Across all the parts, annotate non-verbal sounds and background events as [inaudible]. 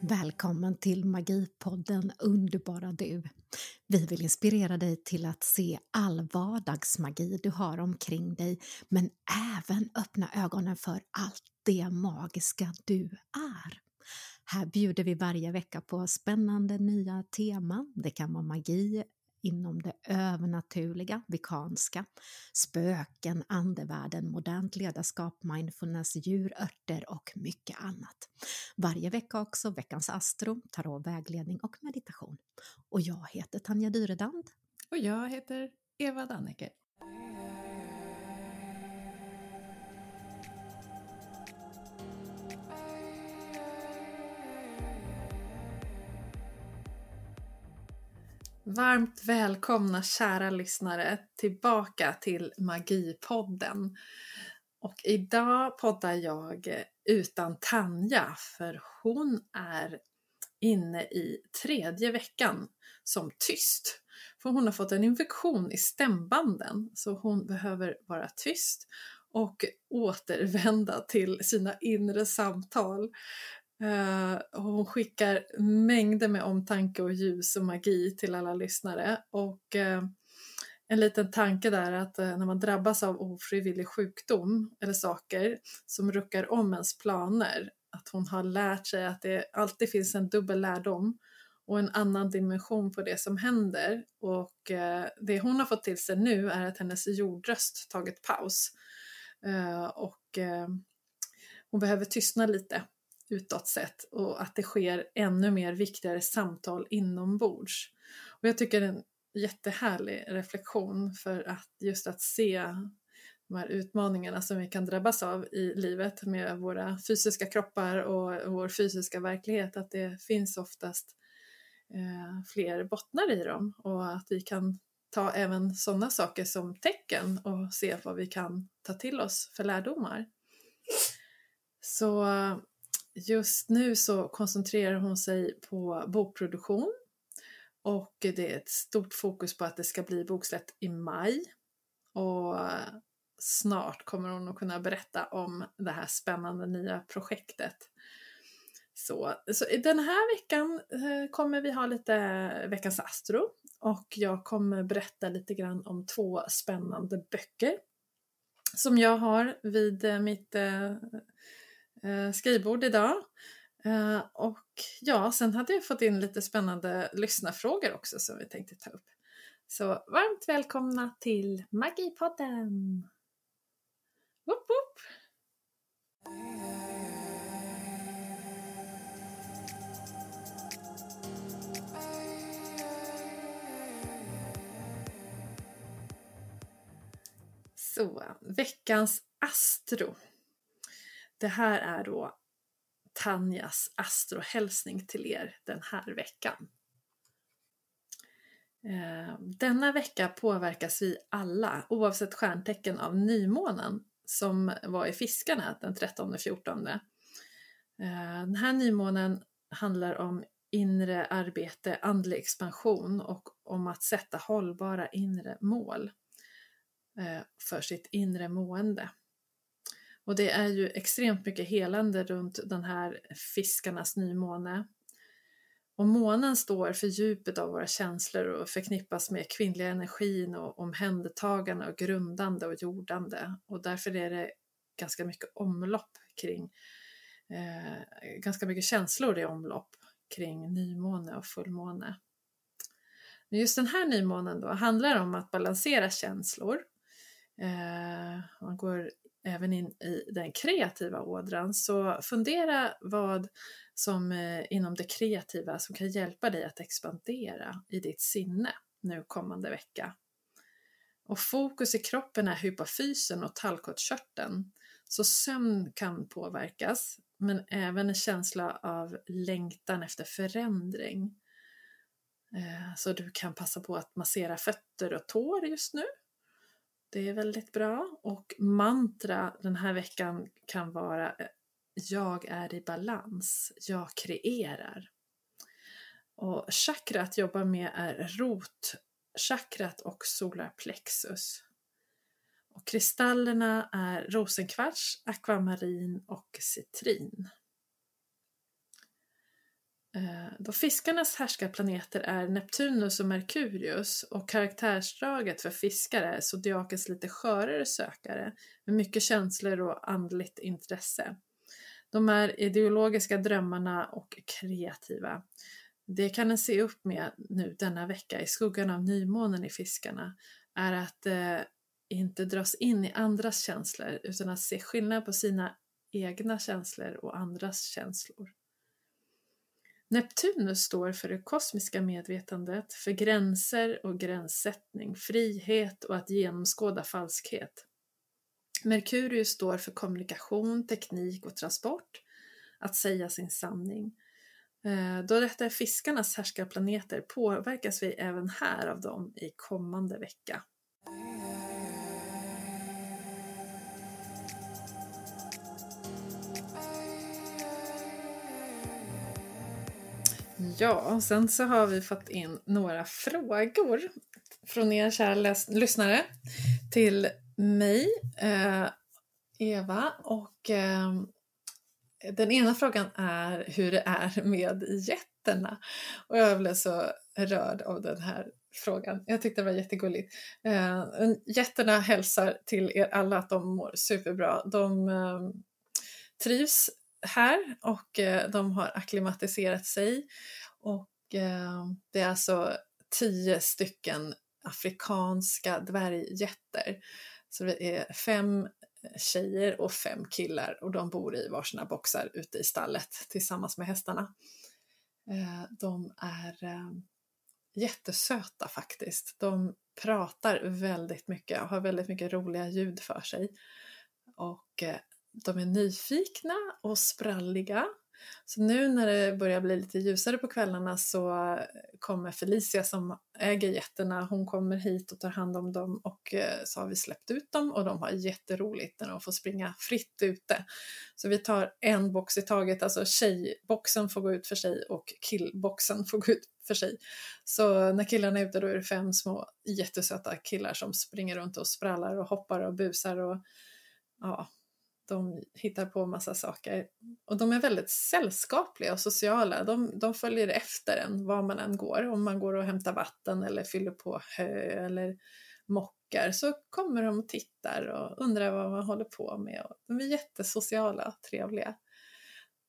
Välkommen till Magipodden Underbara du. Vi vill inspirera dig till att se all vardagsmagi du har omkring dig men även öppna ögonen för allt det magiska du är. Här bjuder vi varje vecka på spännande nya teman. Det kan vara magi, inom det övernaturliga, vikanska, spöken, andevärlden, modernt ledarskap, mindfulness, djur, örter och mycket annat. Varje vecka också veckans astro, tarot, vägledning och meditation. Och jag heter Tanja Dyredand. Och jag heter Eva Danneke. Varmt välkomna kära lyssnare tillbaka till Magipodden. Och idag poddar jag utan Tanja för hon är inne i tredje veckan som tyst. För hon har fått en infektion i stämbanden så hon behöver vara tyst och återvända till sina inre samtal. Uh, hon skickar mängder med omtanke och ljus och magi till alla lyssnare. Och uh, en liten tanke där att uh, när man drabbas av ofrivillig sjukdom eller saker som ruckar om ens planer, att hon har lärt sig att det alltid finns en dubbel lärdom och en annan dimension på det som händer. Och det hon har fått till sig nu är att hennes jordröst tagit paus. och hon behöver tystna lite utåt sett och att det sker ännu mer viktigare samtal inombords. Och jag tycker det är en jättehärlig reflektion för att just att se de här utmaningarna som vi kan drabbas av i livet med våra fysiska kroppar och vår fysiska verklighet, att det finns oftast eh, fler bottnar i dem och att vi kan ta även sådana saker som tecken och se vad vi kan ta till oss för lärdomar. Så Just nu så koncentrerar hon sig på bokproduktion och det är ett stort fokus på att det ska bli boksläpp i maj. Och snart kommer hon att kunna berätta om det här spännande nya projektet. Så, så den här veckan eh, kommer vi ha lite veckans Astro och jag kommer berätta lite grann om två spännande böcker som jag har vid eh, mitt eh, Eh, skrivbord idag. Eh, och ja, sen hade jag fått in lite spännande lyssnarfrågor också som vi tänkte ta upp. Så varmt välkomna till Magipodden! Woop woop! Så, veckans Astro. Det här är då Tanjas astrohälsning till er den här veckan. Eh, denna vecka påverkas vi alla, oavsett stjärntecken, av nymånen som var i Fiskarna den 13-14. Eh, den här nymånen handlar om inre arbete, andlig expansion och om att sätta hållbara inre mål eh, för sitt inre mående. Och det är ju extremt mycket helande runt den här fiskarnas nymåne. Och månen står för djupet av våra känslor och förknippas med kvinnliga energin och omhändertagande och grundande och jordande. Och därför är det ganska mycket omlopp kring, eh, ganska mycket känslor i omlopp kring nymåne och fullmåne. Men just den här nymånen då handlar om att balansera känslor. Eh, man går även in i den kreativa ådran. Så fundera vad som eh, inom det kreativa som kan hjälpa dig att expandera i ditt sinne nu kommande vecka. Och fokus i kroppen är hypofysen och tallkottkörteln. Så sömn kan påverkas, men även en känsla av längtan efter förändring. Eh, så du kan passa på att massera fötter och tår just nu det är väldigt bra. Och mantra den här veckan kan vara eh, Jag är i balans, jag kreerar. Och chakra att jobba med är rotchakrat och solarplexus. Och kristallerna är rosenkvarts, akvamarin och citrin. Eh, då fiskarnas härskarplaneter är Neptunus och Merkurius och karaktärsdraget för fiskar är zodiakens lite skörare sökare med mycket känslor och andligt intresse. De är ideologiska drömmarna och kreativa. Det kan en se upp med nu denna vecka i skuggan av nymånen i fiskarna är att eh, inte dras in i andras känslor utan att se skillnad på sina egna känslor och andras känslor. Neptunus står för det kosmiska medvetandet, för gränser och gränssättning, frihet och att genomskåda falskhet. Merkurius står för kommunikation, teknik och transport, att säga sin sanning. Eh, då detta är fiskarnas härskarplaneter påverkas vi även här av dem i kommande vecka. Ja, sen så har vi fått in några frågor från er kära lyssnare till mig, eh, Eva, och eh, den ena frågan är hur det är med jätterna. Och jag blev så rörd av den här frågan. Jag tyckte det var jättegulligt. Eh, jätterna hälsar till er alla att de mår superbra. De eh, trivs här och eh, de har akklimatiserat sig. Och eh, det är alltså tio stycken afrikanska dvärgjätter. Så det är fem eh, tjejer och fem killar och de bor i varsina boxar ute i stallet tillsammans med hästarna. De är jättesöta faktiskt. De pratar väldigt mycket och har väldigt mycket roliga ljud för sig. Och de är nyfikna och spralliga. Så nu när det börjar bli lite ljusare på kvällarna så kommer Felicia som äger getterna, hon kommer hit och tar hand om dem och eh, så har vi släppt ut dem och de har jätteroligt när de får springa fritt ute. Så vi tar en box i taget, alltså tjejboxen får gå ut för sig och killboxen får gå ut för sig. Så när killarna är ute då är det fem små jättesöta killar som springer runt och sprallar och hoppar och busar och ja, de hittar på massa saker. Och de är väldigt sällskapliga och sociala. De, de följer efter en var man än går. Om man går och hämtar vatten eller fyller på hö eller mockar så kommer de och tittar och undrar vad man håller på med. De är jättesociala och trevliga.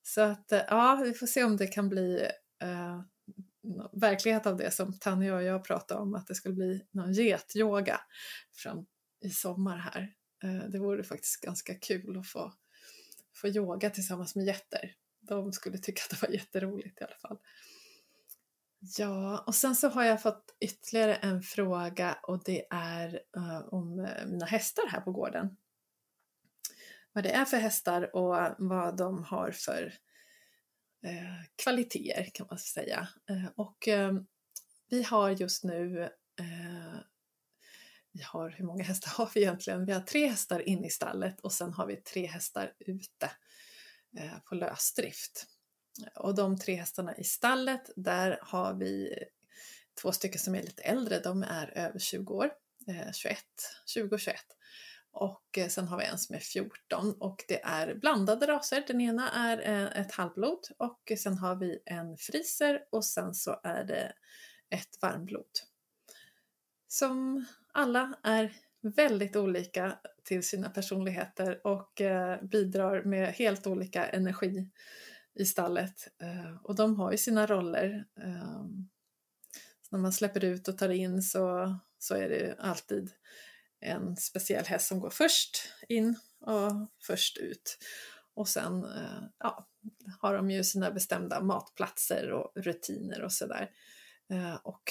Så att eh, ja, vi får se om det kan bli eh, verklighet av det som Tanja och jag pratade om, att det skulle bli någon getyoga fram i sommar här. Eh, det vore faktiskt ganska kul att få, få yoga tillsammans med jätter. De skulle tycka att det var jätteroligt i alla fall. Ja, och sen så har jag fått ytterligare en fråga och det är uh, om eh, mina hästar här på gården. Vad det är för hästar och vad de har för uh, kvaliteter kan man säga. och vi har just nu vi har, hur många hästar har vi egentligen? Vi har tre hästar inne i stallet och sen har vi tre hästar ute eh, på lösdrift. Och de tre hästarna i stallet, där har vi två stycken som är lite äldre, de är över 20 år, eh, 21, 20 och 21. Och eh, sen har vi en som är 14 och det är blandade raser. Den ena är eh, ett halvblod och sen har vi en friser och sen så är det ett varmblod. Som alla är väldigt olika till sina personligheter och eh, bidrar med helt olika energi i stallet. Eh, och de har ju sina roller. Eh, när man släpper ut och tar in så, så är det alltid en speciell häst som går först in och först ut. Och sen eh, ja, har de ju sina bestämda matplatser och rutiner och sådär. Eh, och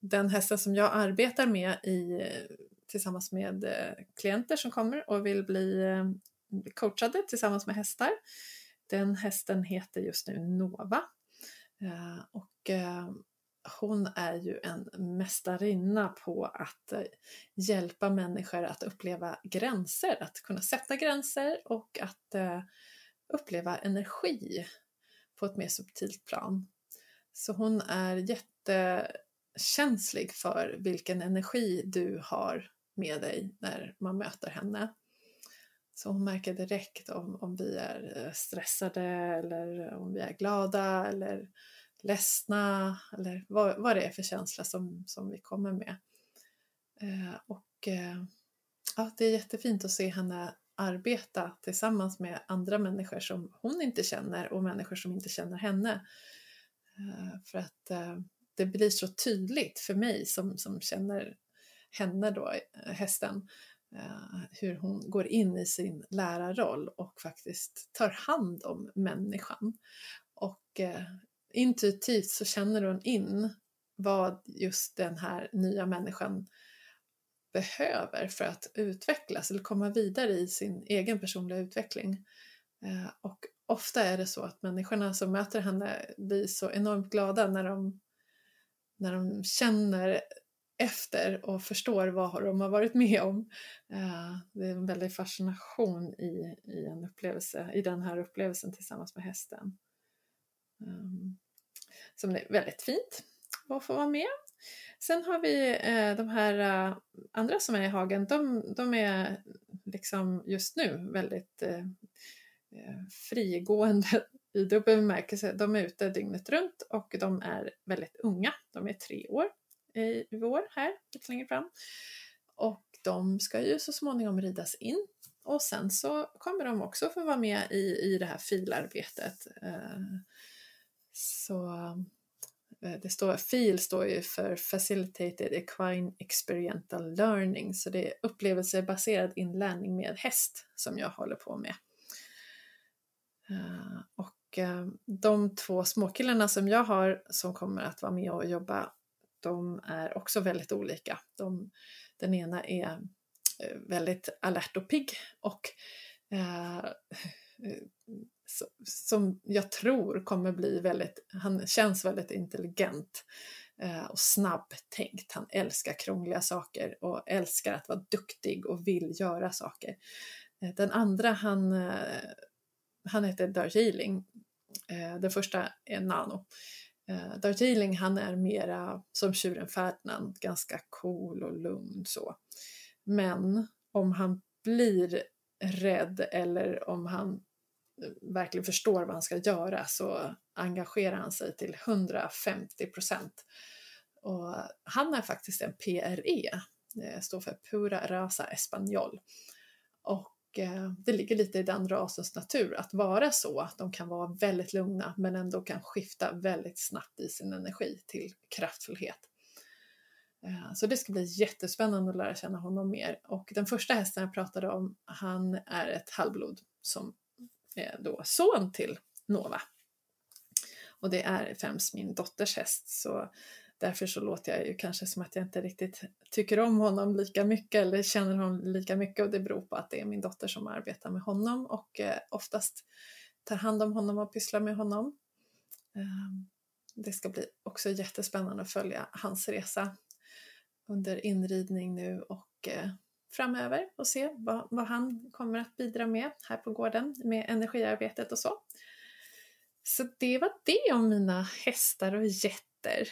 den hästen som jag arbetar med i, tillsammans med eh, klienter som kommer och vill bli eh, coachade tillsammans med hästar. Den hästen heter just nu Nova. Och hon är ju en mästarinna på att hjälpa människor att uppleva gränser, att kunna sätta gränser och att uppleva energi på ett mer subtilt plan. Så hon är jätte jättekänslig för vilken energi du har med dig när man möter henne. Så hon märker direkt om, om vi är eh, stressade eller om vi är glada eller ledsna eller vad, vad det är för känsla som, som vi kommer med. Eh, och eh, ja, det är jättefint att se henne arbeta tillsammans med andra människor som hon inte känner och människor som inte känner henne. Eh, för att eh, det blir så tydligt för mig som, som känner henne då, eh, hästen, eh, hur hon går in i sin lärarroll och faktiskt tar hand om människan. Och eh, intuitivt så känner hon in vad just den här nya människan behöver för att utvecklas eller komma vidare i sin egen personliga utveckling. Och ofta är det så att människorna som möter henne blir så enormt glada när de, när de känner efter och förstår vad de har varit med om. Eh, det är en väldig fascination i, i, en upplevelse, i den här upplevelsen tillsammans med hästen. Ehm, som är väldigt fint att få vara med. Sen har vi eh, de här eh, andra som är i hagen, de, de är liksom just nu väldigt frigående i dubbel bemärkelse. De är ute dygnet runt och de är väldigt unga. De är tre år i vår här, lite längre fram. Och de ska ju så småningom ridas in och sen så kommer de också få vara med i, i det här filarbetet. Eh, så eh, det står, FIL står ju för Facilitated Equine Experiential Learning, så det är upplevelsebaserad inlärning med häst som jag håller på med. Eh, och och de två småkillarna som jag har som kommer att vara med och jobba, de är också väldigt olika. De, den ena är eh, väldigt alert och pigg och eh, [laughs] som jag tror kommer bli väldigt, han känns väldigt intelligent eh, och snabbtänkt. Han älskar krångliga saker och älskar att vara duktig och vill göra saker. Den andra han han heter Darjeeling. Eh, den första är Nano. Eh, Darjeeling han är mera som tjuren Ferdinand, ganska cool och lugn så. Men om han blir rädd eller om han eh, verkligen förstår vad han ska göra så engagerar han sig till 150 procent. Och han är faktiskt en PRE, det eh, står för Pura Rasa Espanol. Och Eh, det ligger lite i den rasens natur att vara så, att de kan vara väldigt lugna men ändå kan skifta väldigt snabbt i sin energi till kraftfullhet. Eh, så det ska bli jättespännande att lära känna honom mer. Och den första hästen jag pratade om, han är ett halvblod som är då son till Nova. Och det är främst min dotters häst, så Därför så låter jag ju kanske som att jag inte riktigt tycker om honom lika mycket eller känner honom lika mycket och det beror på att det är min dotter som arbetar med honom och eh, oftast tar hand om honom och pysslar med honom. Ehm, det ska bli också jättespännande att följa hans resa under inridning nu och eh, framöver och se vad, vad han kommer att bidra med här på gården med energiarbetet och så. Så det var det om mina hästar och getter.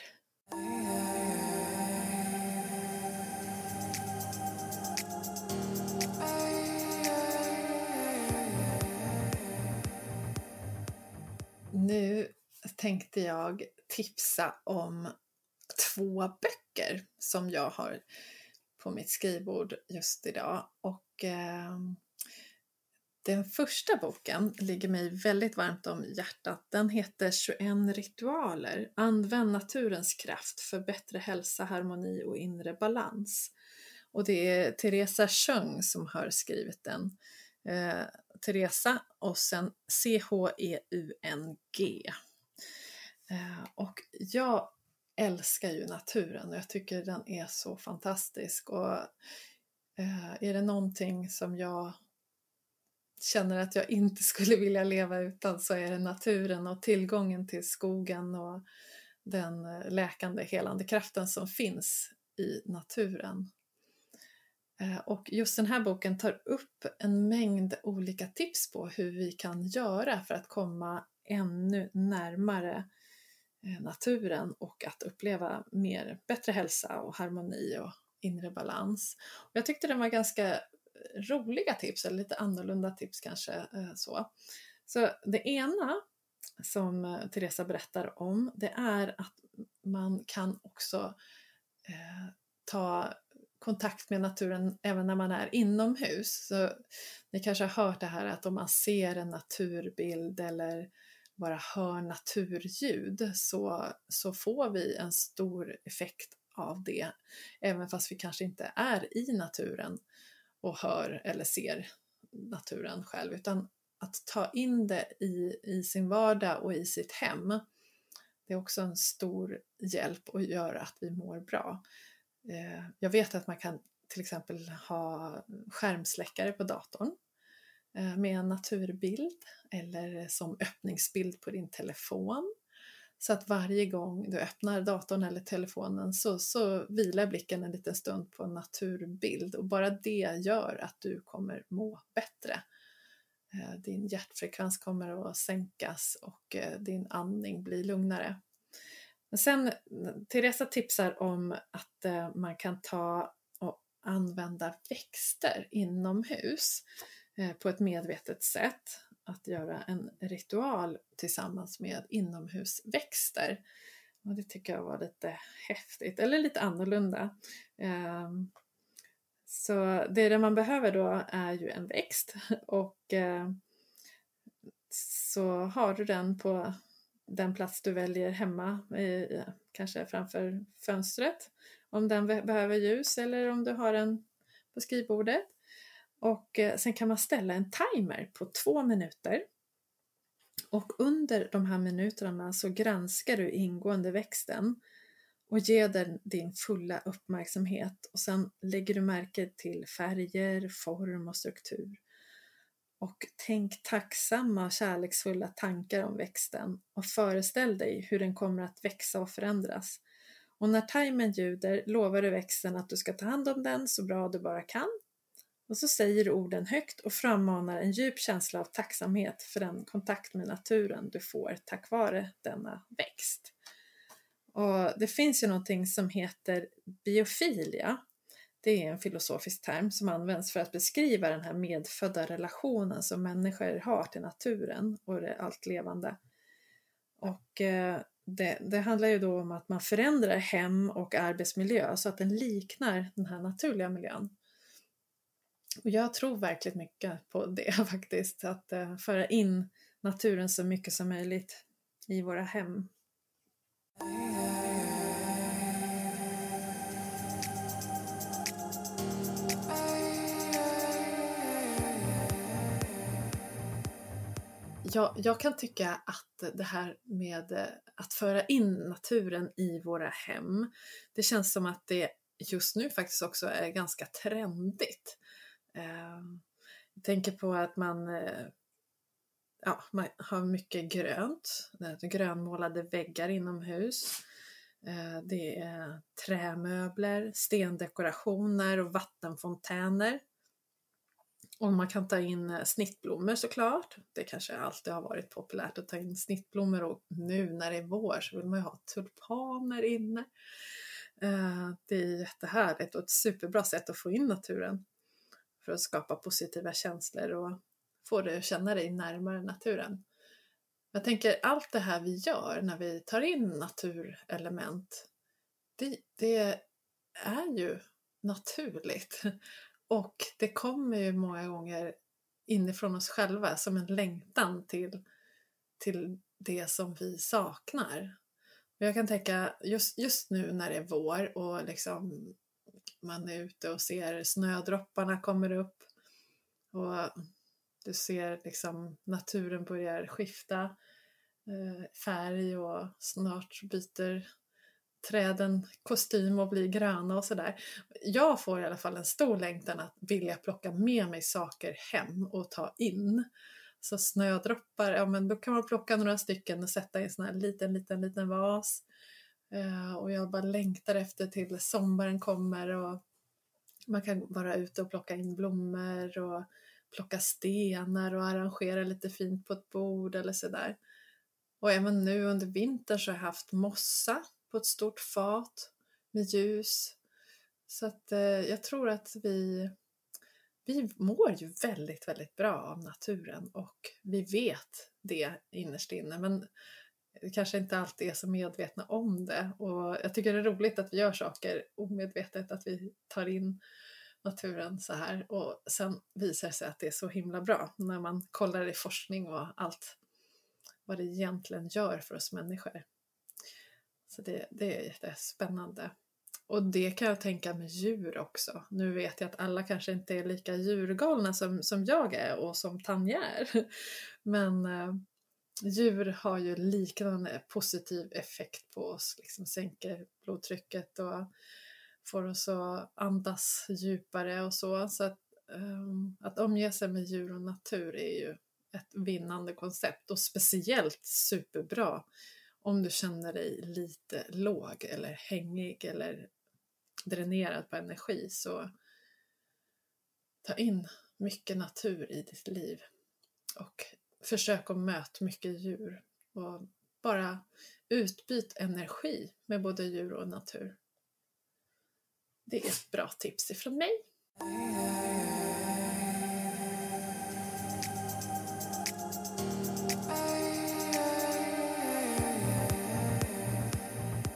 Nu tänkte jag tipsa om två böcker som jag har på mitt skrivbord just idag. Och eh, den första boken ligger mig väldigt varmt om hjärtat. Den heter 21 ritualer. Använd naturens kraft för bättre hälsa, harmoni och inre balans. Och det är Teresa Schöng som har skrivit den. Eh, Teresa och sen C-H-E-U-N-G. Eh, och jag älskar ju naturen och jag tycker den är så fantastisk. Och eh, är det någonting som jag känner att jag inte skulle vilja leva utan så är det naturen och tillgången till skogen och den eh, läkande, helande kraften som finns i naturen. Eh, och just den här boken tar upp en mängd olika tips på hur vi kan göra för att komma ännu närmare eh, naturen och att uppleva mer bättre hälsa och harmoni och inre balans. Och jag tyckte den var ganska roliga tips, eller lite annorlunda tips kanske. Eh, så. så det ena som eh, Teresa berättar om, det är att man kan också eh, ta kontakt med naturen även när man är inomhus. Så ni kanske har hört det här att om man ser en naturbild eller bara hör naturljud så, så får vi en stor effekt av det, även fast vi kanske inte är i naturen och hör eller ser naturen själv, utan att ta in det i, i sin vardag och i sitt hem. Det är också en stor hjälp och gör att vi mår bra. Eh, jag vet att man kan till exempel ha skärmsläckare på datorn eh, med en naturbild eller som öppningsbild på din telefon. Så att varje gång du öppnar datorn eller telefonen så, så vilar blicken en liten stund på en naturbild och bara det gör att du kommer må bättre. Eh, din hjärtfrekvens kommer att sänkas och eh, din andning blir lugnare. Men sen, Teresa tipsar om att eh, man kan ta och använda växter inomhus på ett medvetet sätt. Att göra en ritual tillsammans med inomhusväxter. Och det tycker jag var lite häftigt, eller lite annorlunda. Ehm, så det man behöver då är ju en växt och eh, så har du den på den plats du väljer hemma, kanske framför fönstret om den behöver ljus eller om du har den på skrivbordet. Och eh, sen kan man ställa en timer på två minuter. Och under de här minuterna så granskar du ingående växten och ger den din fulla uppmärksamhet och sen lägger du märke till färger, form och struktur. Och tänk tacksamma och kärleksfulla tankar om växten och föreställ dig hur den kommer att växa och förändras. Och när timern ljuder lovar du växten att du ska ta hand om den så bra du bara kan. Och så säger du orden högt och frammanar en djup känsla av tacksamhet för den kontakt med naturen du får tack vare denna växt. Och det finns ju någonting som heter biofilia det är en filosofisk term som används för att beskriva den här medfödda relationen som människor har till naturen och det allt levande. Och eh, det, det, handlar ju då om att man förändrar hem och arbetsmiljö så att den liknar den här naturliga miljön. Och jag tror verkligen mycket på det [laughs] faktiskt, att eh, föra in naturen så mycket som möjligt i våra hem. jag, jag, kan tycka att det här med eh, att föra in naturen i våra hem, det känns som att det just nu faktiskt också är ganska trendigt. Ehm, jag tänker på att man, eh, ja, man har mycket grönt, grönmålade väggar inomhus. Eh, det är trämöbler, stendekorationer och vattenfontäner och man kan ta in eh, snittblommor såklart. Det kanske alltid har varit populärt att ta in snittblommor och nu när det är vår så vill man ju ha tulpaner inne. Eh, det är jättehärligt och ett superbra sätt att få in naturen för att skapa positiva känslor och få dig att känna dig närmare naturen. Jag tänker allt det här vi gör när vi tar in naturelement, det, det är ju naturligt. [laughs] Och det kommer ju många gånger inifrån oss själva som en längtan till, till det som vi saknar. Och jag kan tänka just, just nu när det är vår och liksom man är ute och ser snödropparna kommer upp och du ser liksom naturen börjar skifta eh, färg och snart byter träden kostym och blir gröna och sådär. Jag får i alla fall en stor längtan att vilja plocka med mig saker hem och ta in. Så snödroppar, ja men då kan man plocka några stycken och sätta i en sån här liten, liten, liten vas. Eh, och jag bara längtar efter till sommaren kommer och man kan vara ute och plocka in blommor och plocka stenar och arrangera lite fint på ett bord eller sådär. Och även nu under vintern så har jag haft mossa på ett stort fat med ljus. Så att eh, jag tror att vi vi mår ju väldigt, väldigt bra av naturen och vi vet det innerst inne men kanske inte alltid är så medvetna om det och jag tycker det är roligt att vi gör saker omedvetet, att vi tar in naturen så här och sen visar det sig att det är så himla bra när man kollar i forskning och allt vad det egentligen gör för oss människor. Så det, det är jättespännande. Och det kan jag tänka med djur också. Nu vet jag att alla kanske inte är lika djurgalna som, som jag är och som Tanja är. [laughs] Men eh, djur har ju liknande positiv effekt på oss, liksom sänker blodtrycket och får oss att andas djupare och så. Så att, um, att omge sig med djur och natur är ju ett vinnande koncept och speciellt superbra om du känner dig lite låg eller hängig eller dränerad på energi så ta in mycket natur i ditt liv och försök att möta mycket djur och bara utbyt energi med både djur och natur. Det är ett bra tips ifrån mig.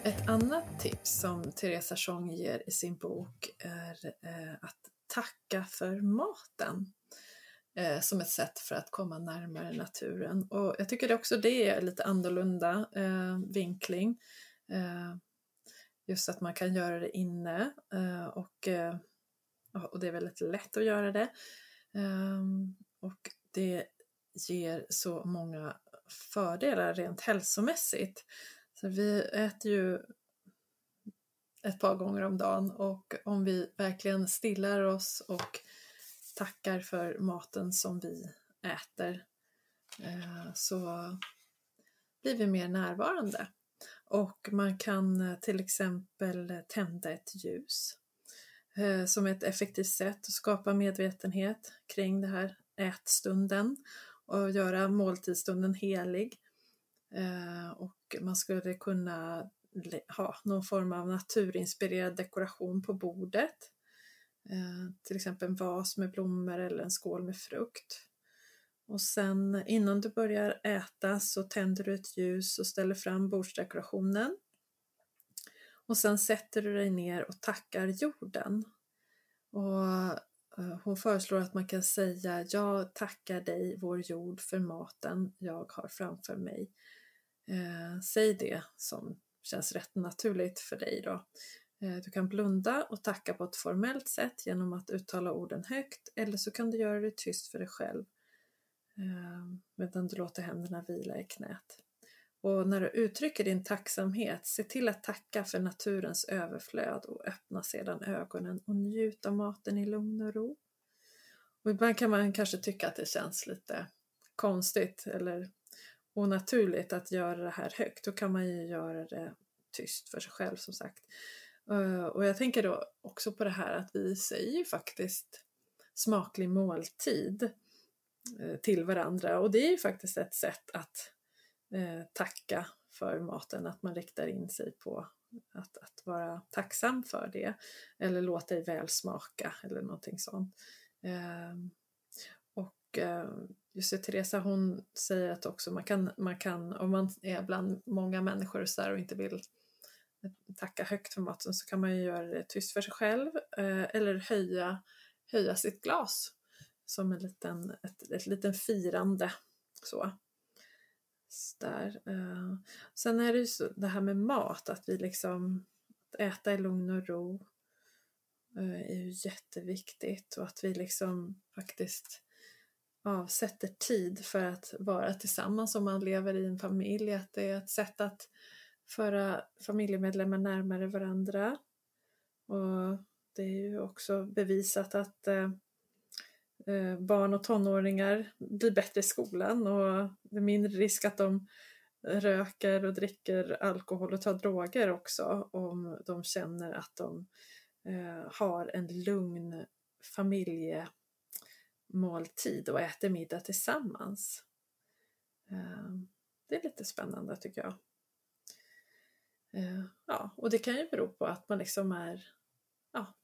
Ett annat tips som Teresa Schong ger i sin bok är eh, att tacka för maten eh, som ett sätt för att komma närmare naturen. Och jag tycker också det är lite annorlunda eh, vinkling. Eh, just att man kan göra det inne eh, och, eh, och det är väldigt lätt att göra det. Ehm, och det ger så många fördelar rent hälsomässigt. Så vi äter ju ett par gånger om dagen och om vi verkligen stillar oss och tackar för maten som vi äter eh, så blir vi mer närvarande. Och man kan eh, till exempel eh, tända ett ljus som ett effektivt sätt att skapa medvetenhet kring det här ätstunden och göra måltidsstunden helig. Och man skulle kunna ha någon form av naturinspirerad dekoration på bordet Eh, till exempel en vas med blommor eller en skål med frukt. Och sen innan du börjar äta så tänder du ett ljus och ställer fram bordsdekorationen. Och sen sätter du dig ner och tackar jorden. Och eh, hon föreslår att man kan säga Jag tackar dig, vår jord, för maten jag har framför mig. Eh, säg det som känns rätt naturligt för dig då. Eh, du kan blunda och tacka på ett formellt sätt genom att uttala orden högt eller så kan du göra det tyst för dig själv ehm, medan du låter händerna vila i knät. Och när du uttrycker din tacksamhet, se till att tacka för naturens överflöd och öppna sedan ögonen och njut av maten i lugn och ro. Och ibland kan man kanske tycka att det känns lite konstigt eller onaturligt att göra det här högt. Då kan man ju göra det tyst för sig själv som sagt. Eh, och jag tänker då också på det här att vi säger faktiskt smaklig måltid eh, till varandra och det är ju faktiskt ett sätt att eh, tacka för maten, att man riktar in sig på att, att vara tacksam för det eller låt dig väl smaka eller någonting sånt. Ehm, och just det, Teresa hon säger att också man kan, man kan om man är bland många människor och, så där och inte vill tacka högt för maten så kan man ju göra det tyst för sig själv eh, eller höja, höja sitt glas som en liten, ett, ett liten firande. Så. Där. Eh. Sen är det ju så det här med mat, att vi liksom att äta i lugn och ro eh, är ju jätteviktigt och att vi liksom faktiskt avsätter tid för att vara tillsammans om man lever i en familj, att det är ett sätt att föra familjemedlemmar närmare varandra. Och det är ju också bevisat att eh, eh, barn och tonåringar blir bättre i skolan och det är mindre risk att de röker och dricker alkohol och tar droger också om de känner att de eh, har en lugn familjemåltid och äter middag tillsammans. Eh, det är lite spännande tycker jag. Eh, ja, och det kan ju bero på att man liksom är ja,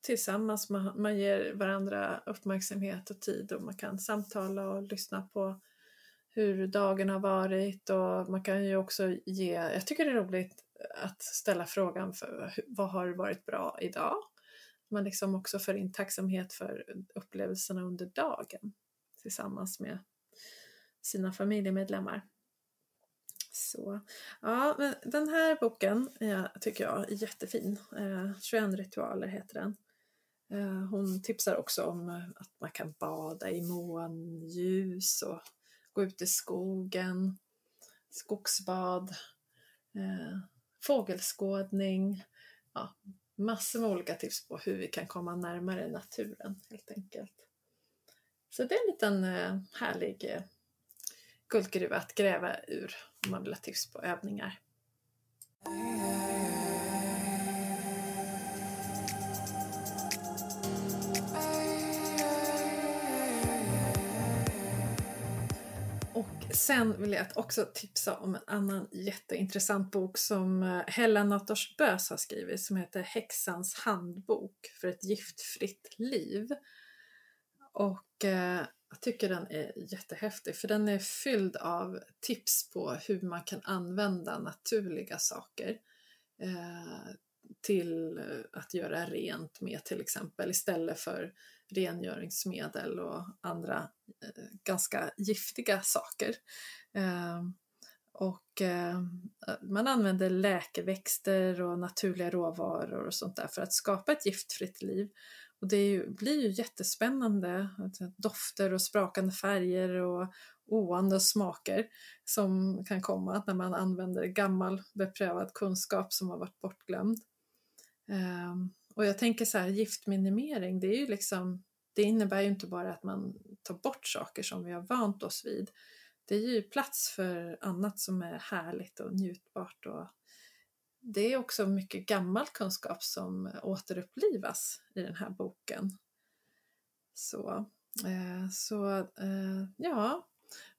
tillsammans, man, man ger varandra uppmärksamhet och tid och man kan samtala och lyssna på hur dagen har varit och man kan ju också ge, jag tycker det är roligt att ställa frågan för vad har varit bra idag? Man liksom också för in tacksamhet för upplevelserna under dagen tillsammans med sina familjemedlemmar. Så, ja, men den här boken eh, tycker jag är jättefin. Eh, 21 ritualer heter den. Eh, hon tipsar också om eh, att man kan bada i månljus och gå ut i skogen, skogsbad, eh, fågelskådning, ja, massor med olika tips på hur vi kan komma närmare naturen helt enkelt. Så det är en liten eh, härlig eh, guldgruva att gräva ur om man vill ha tips på övningar. Och sen vill jag också tipsa om en annan jätteintressant bok som eh, Hella Nattors Bös har skrivit som heter Häxans handbok för ett giftfritt liv. Och eh, jag tycker den är jättehäftig för den är fylld av tips på hur man kan använda naturliga saker eh, till att göra rent med till exempel istället för rengöringsmedel och andra eh, ganska giftiga saker. Eh, och eh, man använder läkeväxter och naturliga råvaror och sånt där för att skapa ett giftfritt liv. Och det ju, blir ju jättespännande, dofter och sprakande färger och oande smaker som kan komma när man använder gammal beprövad kunskap som har varit bortglömd. Um, och jag tänker så här, giftminimering, det är ju liksom, det innebär ju inte bara att man tar bort saker som vi har vant oss vid. Det ger ju plats för annat som är härligt och njutbart och det är också mycket gammal kunskap som återupplivas i den här boken. Så, eh, så eh, ja,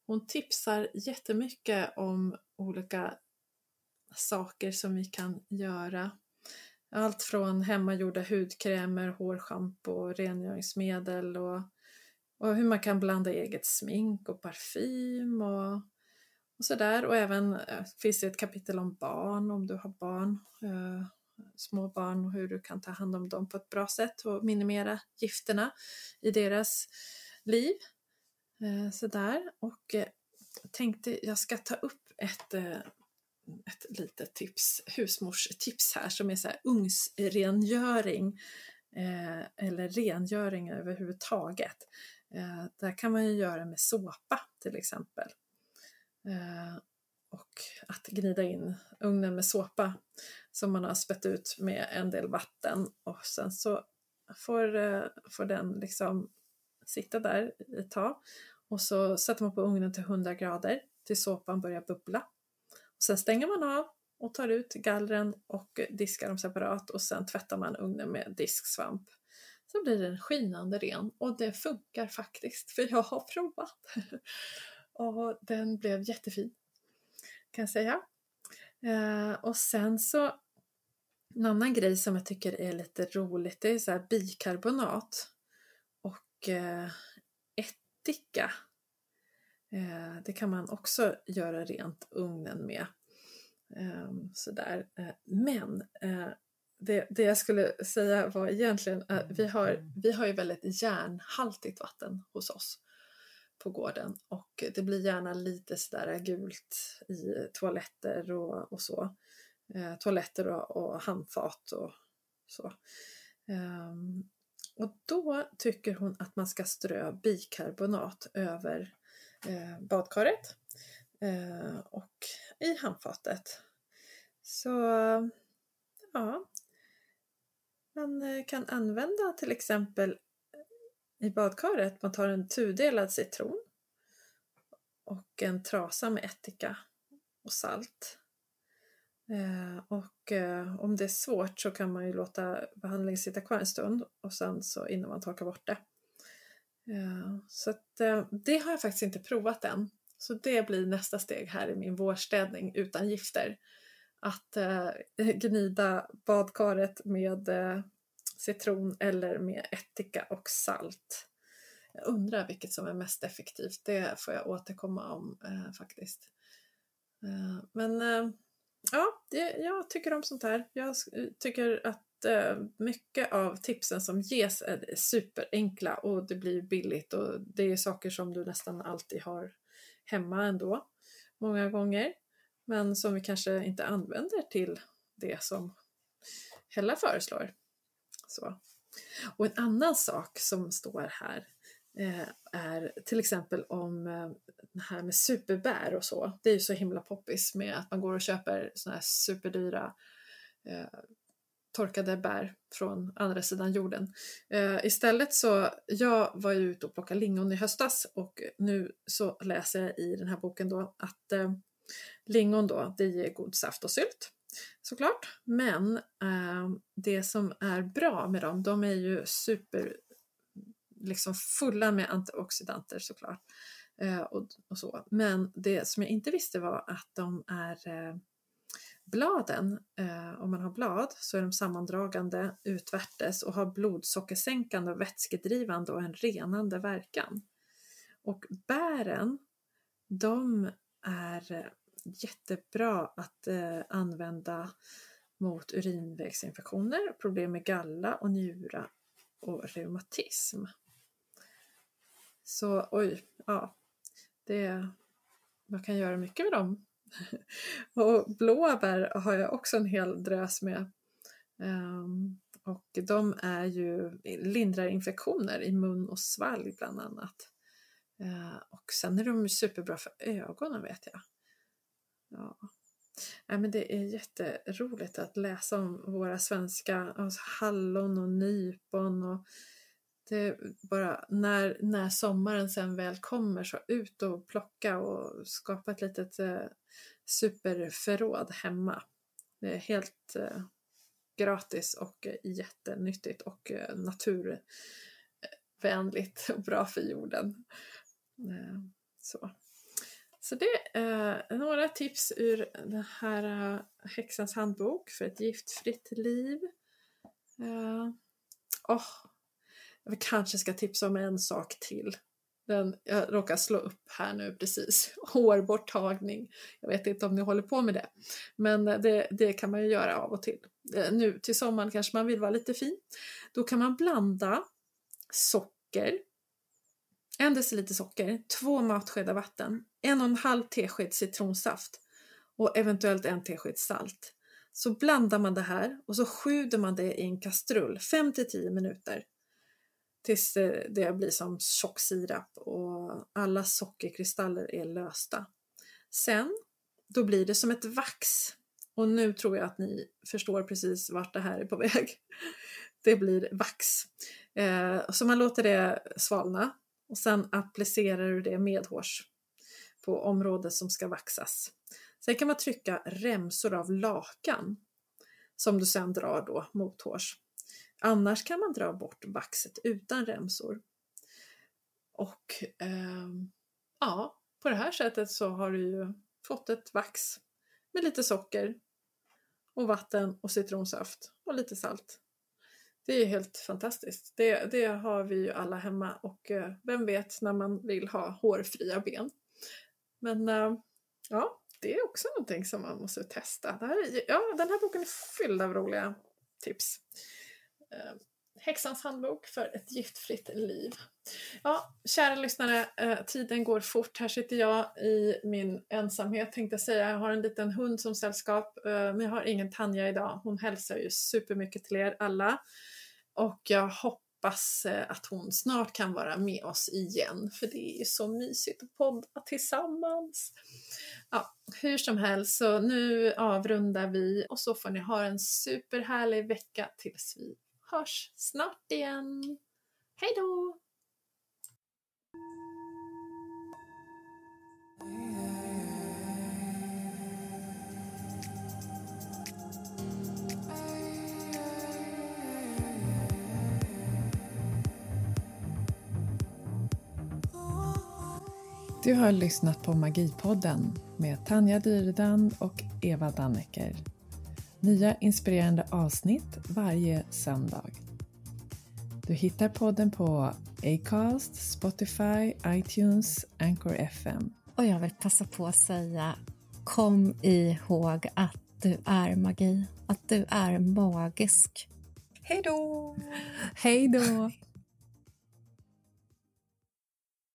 hon tipsar jättemycket om olika saker som vi kan göra allt från hemmagjorda hudkrämer, hårschampo, rengöringsmedel och, och hur man kan blanda eget smink och parfym och, och sådär. Och även eh, finns det ett kapitel om barn, om du har barn, eh, små barn och hur du kan ta hand om dem på ett bra sätt och minimera gifterna i deras liv. Eh, äh, sådär. Och eh, tänkte jag ska ta upp ett eh, ett litet tips, husmorstips här som är så här ugnsrengöring eh, eller rengöring överhuvudtaget. Eh, där kan man ju göra med såpa till exempel. Eh, och att gnida in ugnen med såpa som man har spett ut med en del vatten. Och sen så får, eh, får den liksom sitta där ett tag. Och så sätter man på ugnen till 100 grader tills såpan börjar bubbla. Och Sen stänger man av och tar ut gallren och diskar dem separat. Och sen tvättar man ugnen med disksvamp. Så blir den skinande ren. Och det funkar faktiskt för jag har provat. [laughs] och den blev jättefin kan jag säga. Eh, och sen så en annan grej som jag tycker är lite roligt det är så bikarbonat och eh, ättika Eh, det kan man också göra rent ugnen med. Eh, sådär. Eh, men eh, det, det, jag skulle säga var egentligen att vi har, vi har ju väldigt järnhaltigt vatten hos oss på gården och det blir gärna lite sådär gult i toaletter och, och så. Eh, toaletter och, och, handfat och så. Eh, och då tycker hon att man ska strö bikarbonat över eh, badkaret eh, och i handfatet. Så ja, man eh, kan använda till exempel i badkaret, man tar en tudelad citron och en trasa med ättika och salt. Eh, och eh, om det är svårt så kan man ju låta behandlingen sitta kvar en stund och sen så innan man torkar bort det. Eh, så att, eh, det har jag faktiskt inte provat än. Så det blir nästa steg här i min vårstädning utan gifter. Att eh, gnida badkaret med citron eller med ättika och salt. Jag undrar vilket som är mest effektivt. Det får jag återkomma om eh, faktiskt. Eh, men eh, ja, det, jag tycker om sånt här. Jag tycker att eh, mycket av tipsen som ges är superenkla och det blir billigt och det är saker som du nästan alltid har hemma ändå. Många gånger. Men som vi kanske inte använder till det som Hella föreslår. Så. Och en annan sak som står här eh, är till exempel om eh, det här med superbär och så. Det är ju så himla poppis med att man går och köper såna här superdyra eh, torkade bär från andra sidan jorden. Eh, istället så, jag var ju ute och plockade lingon i höstas och nu så läser jag i den här boken då att eh, lingon då, det ger god saft och sylt såklart. Men eh, det som är bra med dem, de är ju super liksom fulla med antioxidanter såklart. Eh, och, och, så. Men det som jag inte visste var att de är eh, bladen, eh, om man har blad så är de sammandragande utvärtes och har blodsockersänkande och vätskedrivande och en renande verkan. Och bären, de är jättebra att eh, använda mot urinvägsinfektioner, problem med galla och njura och reumatism. Så oj, ja, det, man kan göra mycket med dem. [laughs] och blåbär har jag också en hel drös med. Um, och de är ju, lindrar infektioner i mun och svalg bland annat. Uh, och sen är de superbra för ögonen vet jag. Ja. Nej, men det är jätteroligt att läsa om våra svenska alltså hallon och nypon och det bara när, när sommaren sen väl kommer så ut och plocka och skapa ett litet eh, superförråd hemma. Det är helt eh, gratis och eh, jättenyttigt och eh, naturvänligt och bra för jorden. Eh, så. Så det är några tips ur den här eh, Häxans handbok för ett giftfritt liv. Oh, jag kanske ska tipsa om en sak till. Den, jag råkar slå upp här nu precis. [laughs] Hårborttagning. Jag vet inte om ni håller på med det. Men det, det kan man ju göra av och till. Nu till sommaren kanske man vill vara lite fin. Då kan man blanda socker en deciliter socker, två matskedar vatten, en och en halv tesked citronsaft och eventuellt en tesked salt. Så blandar man det här och så sjuder man det i en kastrull 5 till 10 minuter tills eh, det blir som tjock sirap och alla sockerkristaller är lösta. Sen, då blir det som ett vax. Och nu tror jag att ni förstår precis vart det här är på [laughs] väg. Det blir vax. Eh, så man låter det svalna och sen applicerar du det medhårs på området som ska vaxas. Sen kan man trycka remsor av lakan som du sen drar då mothårs. Annars kan man dra bort vaxet utan remsor. Och eh, ja, på det här sättet så har du ju fått ett vax med lite socker och vatten och citronsaft och lite salt. Det är helt fantastiskt. Det, det har vi ju alla hemma och eh, vem vet när man vill ha hårfria ben. Men eh, ja, det är också någonting som man måste testa. Det här, ja, den här boken är fylld av roliga tips. Eh, Häxans handbok för ett giftfritt liv. Ja, kära lyssnare, eh, tiden går fort. Här sitter jag i min ensamhet tänkte jag säga. Jag har en liten hund som sällskap, eh, men jag har ingen Tanja idag. Hon hälsar ju supermycket till er alla. Och jag hoppas eh, att hon snart kan vara med oss igen, för det är så mysigt att podda tillsammans. Ja, hur som helst, så nu avrundar vi och så får ni ha en superhärlig vecka tills vi hörs snart igen. Hej då! Du har lyssnat på Magipodden med Tanja Dyrdan och Eva Dannecker. Nya inspirerande avsnitt varje söndag. Du hittar podden på Acast, Spotify, iTunes, Anchor FM. Och jag vill passa på att säga kom ihåg att du är magi, att du är magisk. Hej då! Hej då!